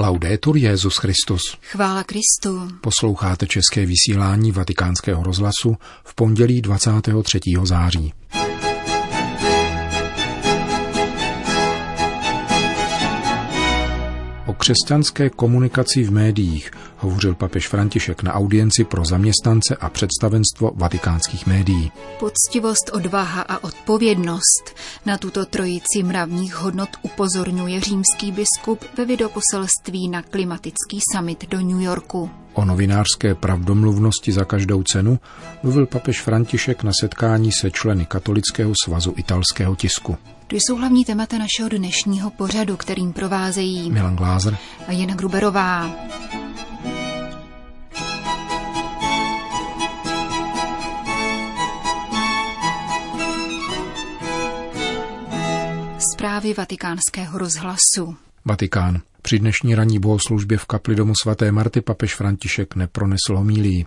Laudetur Jezus Christus. Chvála Kristu. Posloucháte české vysílání Vatikánského rozhlasu v pondělí 23. září. Křesťanské komunikaci v médiích hovořil papež František na audienci pro zaměstnance a představenstvo vatikánských médií. Poctivost, odvaha a odpovědnost. Na tuto trojici mravních hodnot upozorňuje římský biskup ve videoposelství na klimatický summit do New Yorku. O novinářské pravdomluvnosti za každou cenu mluvil papež František na setkání se členy Katolického svazu italského tisku. To jsou hlavní témata našeho dnešního pořadu, kterým provázejí Milan Glázer a Jana Gruberová. Zprávy vatikánského rozhlasu. Vatikán. Při dnešní ranní bohoslužbě v kapli domu svaté Marty papež František nepronesl homílí.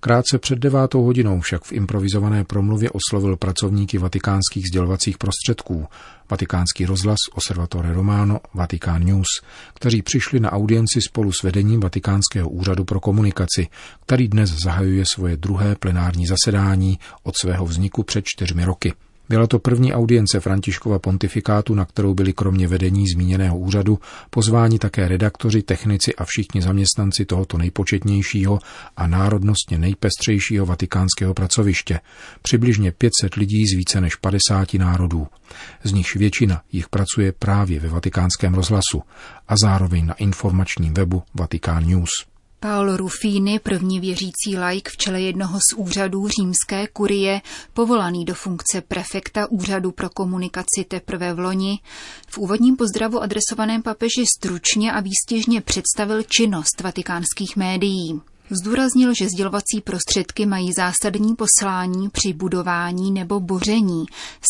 Krátce před devátou hodinou však v improvizované promluvě oslovil pracovníky vatikánských sdělovacích prostředků, vatikánský rozhlas, Osservatore Romano, Vatikán News, kteří přišli na audienci spolu s vedením Vatikánského úřadu pro komunikaci, který dnes zahajuje svoje druhé plenární zasedání od svého vzniku před čtyřmi roky. Byla to první audience Františkova pontifikátu, na kterou byli kromě vedení zmíněného úřadu pozváni také redaktoři, technici a všichni zaměstnanci tohoto nejpočetnějšího a národnostně nejpestřejšího vatikánského pracoviště. Přibližně 500 lidí z více než 50 národů. Z nichž většina jich pracuje právě ve vatikánském rozhlasu a zároveň na informačním webu Vatikán News. Paolo Ruffini, první věřící laik v čele jednoho z úřadů římské kurie, povolaný do funkce prefekta úřadu pro komunikaci teprve v loni, v úvodním pozdravu adresovaném papeži stručně a výstěžně představil činnost vatikánských médií. Zdůraznil, že sdělovací prostředky mají zásadní poslání při budování nebo boření,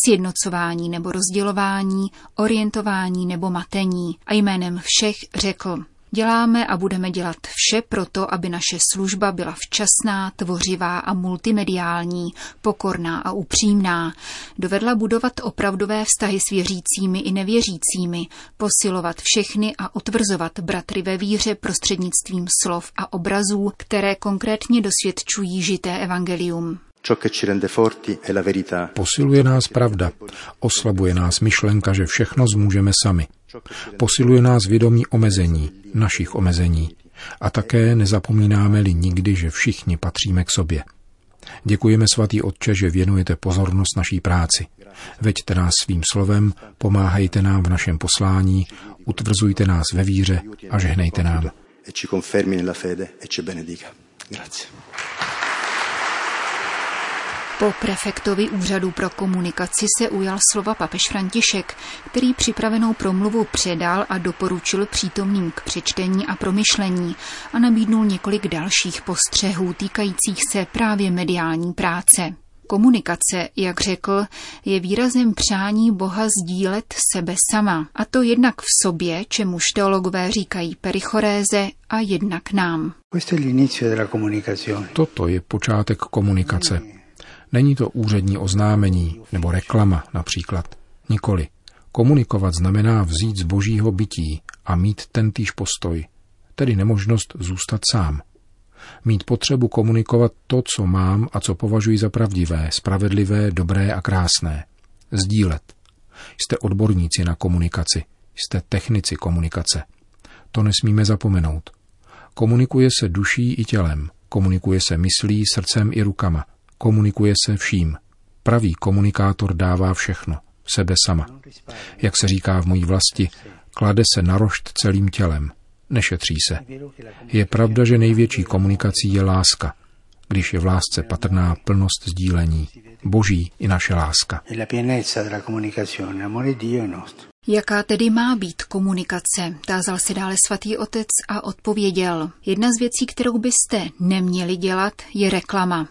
sjednocování nebo rozdělování, orientování nebo matení a jménem všech řekl – Děláme a budeme dělat vše proto, aby naše služba byla včasná, tvořivá a multimediální, pokorná a upřímná. Dovedla budovat opravdové vztahy s věřícími i nevěřícími, posilovat všechny a utvrzovat bratry ve víře prostřednictvím slov a obrazů, které konkrétně dosvědčují žité evangelium. Posiluje nás pravda, oslabuje nás myšlenka, že všechno zmůžeme sami. Posiluje nás vědomí omezení, našich omezení. A také nezapomínáme-li nikdy, že všichni patříme k sobě. Děkujeme svatý Otče, že věnujete pozornost naší práci. Veďte nás svým slovem, pomáhejte nám v našem poslání, utvrzujte nás ve víře a žehnejte nám. Grazie. Po prefektovi úřadu pro komunikaci se ujal slova papež František, který připravenou promluvu předal a doporučil přítomným k přečtení a promyšlení a nabídnul několik dalších postřehů týkajících se právě mediální práce. Komunikace, jak řekl, je výrazem přání Boha sdílet sebe sama, a to jednak v sobě, čemuž teologové říkají perichoréze, a jednak nám. Toto je počátek komunikace. Není to úřední oznámení nebo reklama například. Nikoli. Komunikovat znamená vzít z božího bytí a mít tentýž postoj, tedy nemožnost zůstat sám. Mít potřebu komunikovat to, co mám a co považuji za pravdivé, spravedlivé, dobré a krásné. Sdílet. Jste odborníci na komunikaci, jste technici komunikace. To nesmíme zapomenout. Komunikuje se duší i tělem, komunikuje se myslí, srdcem i rukama – Komunikuje se vším. Pravý komunikátor dává všechno, sebe sama. Jak se říká v mojí vlasti, klade se na rošt celým tělem, nešetří se. Je pravda, že největší komunikací je láska, když je v lásce patrná plnost sdílení, boží i naše láska. Jaká tedy má být komunikace? Tázal se dále svatý otec a odpověděl. Jedna z věcí, kterou byste neměli dělat, je reklama.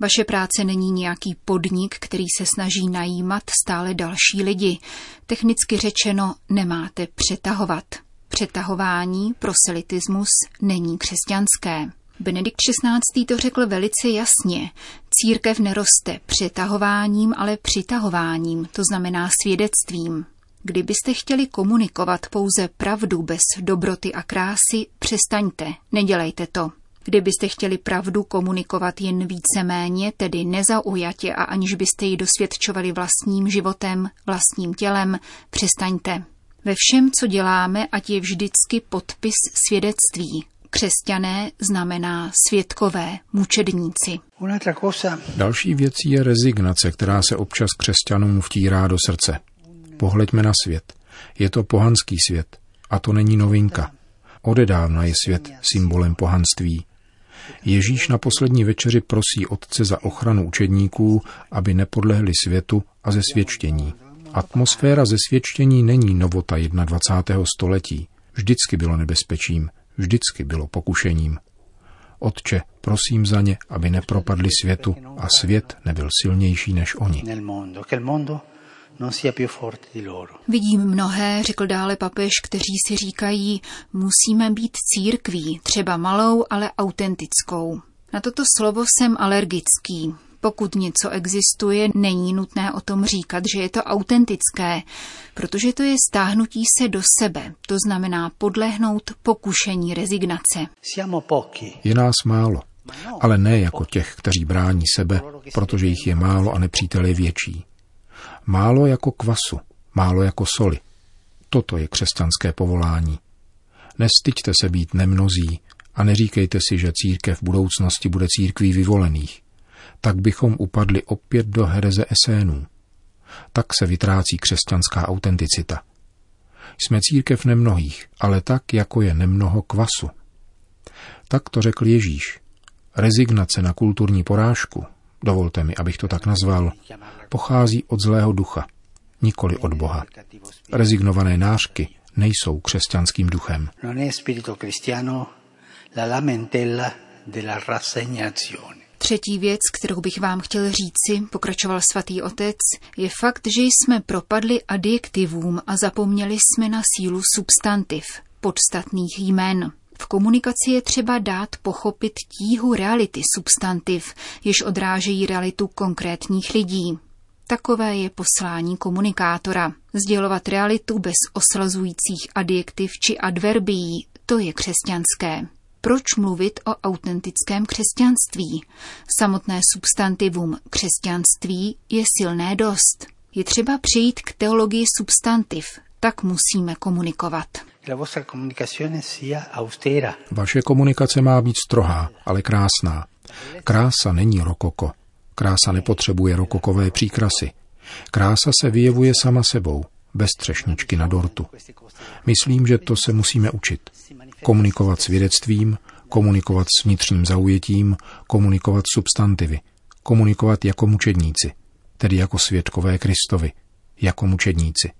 Vaše práce není nějaký podnik, který se snaží najímat stále další lidi. Technicky řečeno, nemáte přetahovat. Přetahování, proselitismus není křesťanské. Benedikt XVI. to řekl velice jasně. Církev neroste přetahováním, ale přitahováním, to znamená svědectvím. Kdybyste chtěli komunikovat pouze pravdu bez dobroty a krásy, přestaňte, nedělejte to. Kdybyste chtěli pravdu komunikovat jen více-méně, tedy nezaujatě a aniž byste ji dosvědčovali vlastním životem, vlastním tělem, přestaňte. Ve všem, co děláme, ať je vždycky podpis svědectví. Křesťané znamená světkové, mučedníci. Další věcí je rezignace, která se občas křesťanům vtírá do srdce. Pohleďme na svět. Je to pohanský svět. A to není novinka. Odedávna je svět symbolem pohanství. Ježíš na poslední večeři prosí Otce za ochranu učedníků, aby nepodlehli světu a ze svědčení. Atmosféra ze svědčení není novota 21. století. Vždycky bylo nebezpečím, vždycky bylo pokušením. Otče, prosím za ně, aby nepropadli světu a svět nebyl silnější než oni. Vidím mnohé, řekl dále papež, kteří si říkají, musíme být církví, třeba malou, ale autentickou. Na toto slovo jsem alergický. Pokud něco existuje, není nutné o tom říkat, že je to autentické, protože to je stáhnutí se do sebe, to znamená podlehnout pokušení rezignace. Je nás málo, ale ne jako těch, kteří brání sebe, protože jich je málo a nepřítel je větší. Málo jako kvasu, málo jako soli. Toto je křesťanské povolání. Nestyďte se být nemnozí a neříkejte si, že církev v budoucnosti bude církví vyvolených. Tak bychom upadli opět do hereze esénů. Tak se vytrácí křesťanská autenticita. Jsme církev nemnohých, ale tak, jako je nemnoho kvasu. Tak to řekl Ježíš. Rezignace na kulturní porážku, dovolte mi, abych to tak nazval, pochází od zlého ducha, nikoli od Boha. Rezignované nářky nejsou křesťanským duchem. Třetí věc, kterou bych vám chtěl říci, pokračoval svatý otec, je fakt, že jsme propadli adjektivům a zapomněli jsme na sílu substantiv, podstatných jmén. V komunikaci je třeba dát pochopit tíhu reality substantiv, jež odrážejí realitu konkrétních lidí. Takové je poslání komunikátora. Sdělovat realitu bez oslazujících adjektiv či adverbií, to je křesťanské. Proč mluvit o autentickém křesťanství? Samotné substantivum křesťanství je silné dost. Je třeba přejít k teologii substantiv, tak musíme komunikovat. Vaše komunikace má být strohá, ale krásná. Krása není rokoko. Krása nepotřebuje rokokové příkrasy. Krása se vyjevuje sama sebou, bez třešničky na dortu. Myslím, že to se musíme učit. Komunikovat s vědectvím, komunikovat s vnitřním zaujetím, komunikovat substantivy, komunikovat jako mučedníci, tedy jako svědkové Kristovi, jako mučedníci.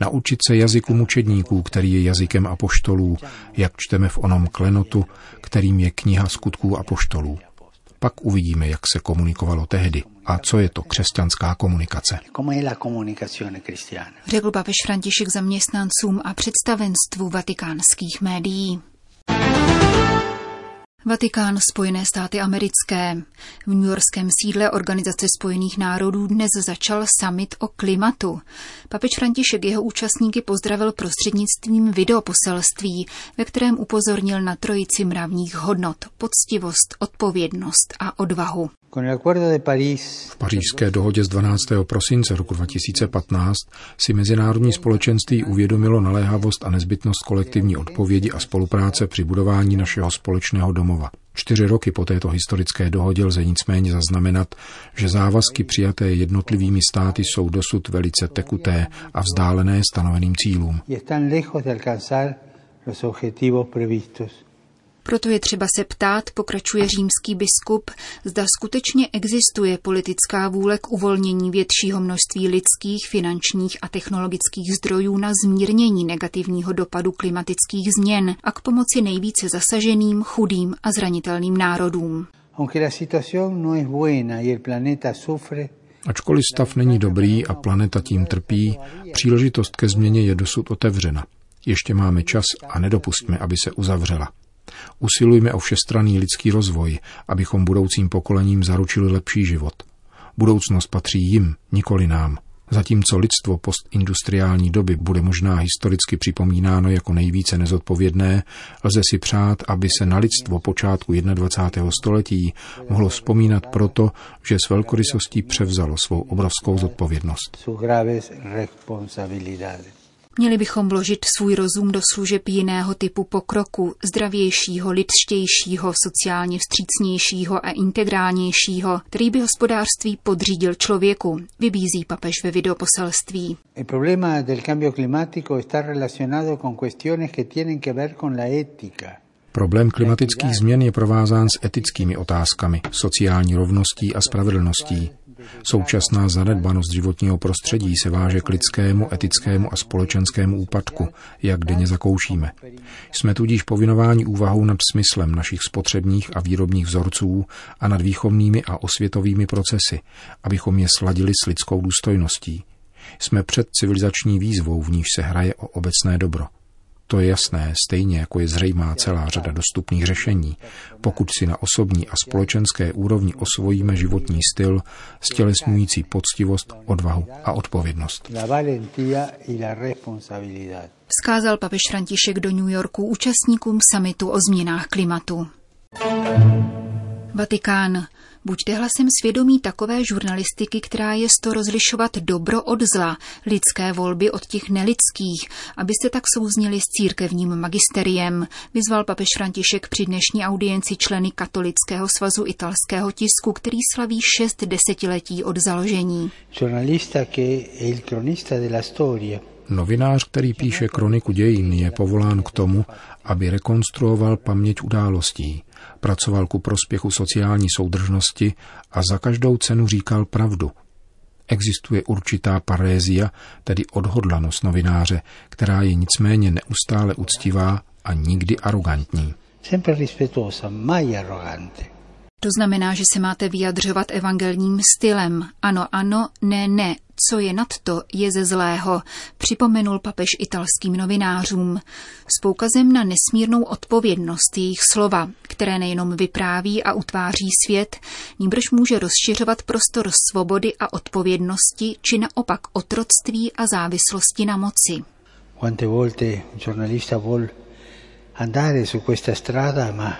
Naučit se jazyku mučedníků, který je jazykem apoštolů, jak čteme v onom klenotu, kterým je kniha skutků apoštolů. Pak uvidíme, jak se komunikovalo tehdy a co je to křesťanská komunikace. Řekl papež František zaměstnancům a představenstvu vatikánských médií. Vatikán, Spojené státy americké. V Yorkském sídle Organizace spojených národů dnes začal summit o klimatu. Papež František jeho účastníky pozdravil prostřednictvím videoposelství, ve kterém upozornil na trojici mravních hodnot, poctivost, odpovědnost a odvahu. V pařížské dohodě z 12. prosince roku 2015 si mezinárodní společenství uvědomilo naléhavost a nezbytnost kolektivní odpovědi a spolupráce při budování našeho společného domova. Čtyři roky po této historické dohodě lze nicméně zaznamenat, že závazky přijaté jednotlivými státy jsou dosud velice tekuté a vzdálené stanoveným cílům. Proto je třeba se ptát, pokračuje římský biskup, zda skutečně existuje politická vůle k uvolnění většího množství lidských, finančních a technologických zdrojů na zmírnění negativního dopadu klimatických změn a k pomoci nejvíce zasaženým, chudým a zranitelným národům. No Ačkoliv stav není dobrý a planeta tím trpí, příležitost ke změně je dosud otevřena. Ještě máme čas a nedopustme, aby se uzavřela. Usilujme o všestranný lidský rozvoj, abychom budoucím pokolením zaručili lepší život. Budoucnost patří jim, nikoli nám. Zatímco lidstvo postindustriální doby bude možná historicky připomínáno jako nejvíce nezodpovědné, lze si přát, aby se na lidstvo počátku 21. století mohlo vzpomínat proto, že s velkorysostí převzalo svou obrovskou zodpovědnost. Měli bychom vložit svůj rozum do služeb jiného typu pokroku, zdravějšího, lidštějšího, sociálně vstřícnějšího a integrálnějšího, který by hospodářství podřídil člověku, vybízí papež ve videoposelství. El problema del cambio climático está relacionado con cuestiones que tienen que ver con la ética. Problém klimatických změn je provázán s etickými otázkami, sociální rovností a spravedlností. Současná zanedbanost životního prostředí se váže k lidskému, etickému a společenskému úpadku, jak denně zakoušíme. Jsme tudíž povinováni úvahou nad smyslem našich spotřebních a výrobních vzorců a nad výchovnými a osvětovými procesy, abychom je sladili s lidskou důstojností. Jsme před civilizační výzvou, v níž se hraje o obecné dobro – to je jasné, stejně jako je zřejmá celá řada dostupných řešení. Pokud si na osobní a společenské úrovni osvojíme životní styl, stělesňující poctivost, odvahu a odpovědnost. Vzkázal papež František do New Yorku účastníkům samitu o změnách klimatu. Vatikán. Buďte hlasem svědomí takové žurnalistiky, která je to rozlišovat dobro od zla, lidské volby od těch nelidských, abyste tak souzněli s církevním magisteriem, vyzval papež František při dnešní audienci členy Katolického svazu italského tisku, který slaví šest desetiletí od založení. Novinář, který píše kroniku dějin, je povolán k tomu, aby rekonstruoval paměť událostí, pracoval ku prospěchu sociální soudržnosti a za každou cenu říkal pravdu. Existuje určitá parézia, tedy odhodlanost novináře, která je nicméně neustále uctivá a nikdy arrogantní. Sempre rispettosa, mai arrogante. To znamená, že se máte vyjadřovat evangelním stylem. Ano, ano, ne, ne. Co je nad to, je ze zlého, připomenul papež italským novinářům. S poukazem na nesmírnou odpovědnost jejich slova, které nejenom vypráví a utváří svět, níbrž může rozšiřovat prostor svobody a odpovědnosti, či naopak otroctví a závislosti na moci. Quante volte giornalista vuol andare su questa strada, ma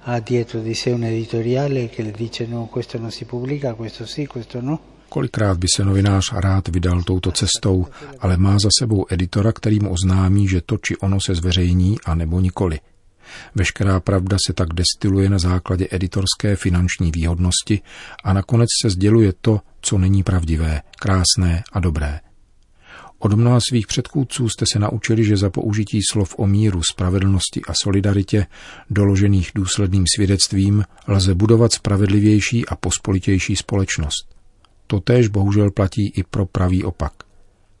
ha dietro di sé un editoriale che le dice no, questo non si pubblica, questo sì, questo no. Kolikrát by se novinář rád vydal touto cestou, ale má za sebou editora, který mu oznámí, že to či ono se zveřejní a nebo nikoli. Veškerá pravda se tak destiluje na základě editorské finanční výhodnosti a nakonec se sděluje to, co není pravdivé, krásné a dobré. Od mnoha svých předchůdců jste se naučili, že za použití slov o míru, spravedlnosti a solidaritě, doložených důsledným svědectvím, lze budovat spravedlivější a pospolitější společnost. Totéž bohužel platí i pro pravý opak.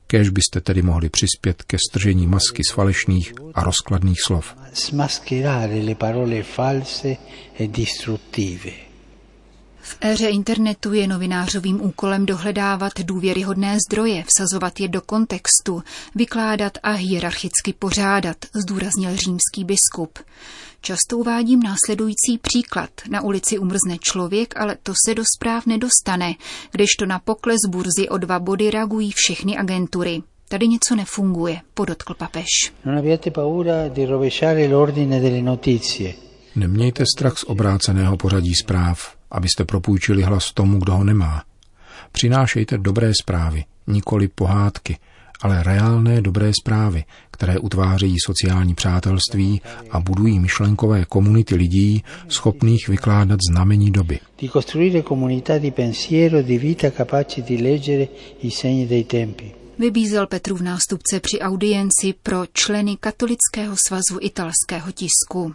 Kéž byste tedy mohli přispět ke stržení masky z falešných a rozkladných slov. Le parole false e distruttive. V éře internetu je novinářovým úkolem dohledávat důvěryhodné zdroje, vsazovat je do kontextu, vykládat a hierarchicky pořádat, zdůraznil římský biskup. Často uvádím následující příklad. Na ulici umrzne člověk, ale to se do zpráv nedostane, když to na pokles burzy o dva body reagují všechny agentury. Tady něco nefunguje, podotkl papež. Non abbiate paura di rovesciare l'ordine delle notizie. Nemějte strach z obráceného pořadí zpráv, abyste propůjčili hlas tomu, kdo ho nemá. Přinášejte dobré zprávy, nikoli pohádky, ale reálné dobré zprávy, které utvářejí sociální přátelství a budují myšlenkové komunity lidí, schopných vykládat znamení doby. Di costruire comunità di pensiero di vita capaci di leggere i segni dei tempi. Vybízel Petru v nástupce při audienci pro členy Katolického svazu italského tisku.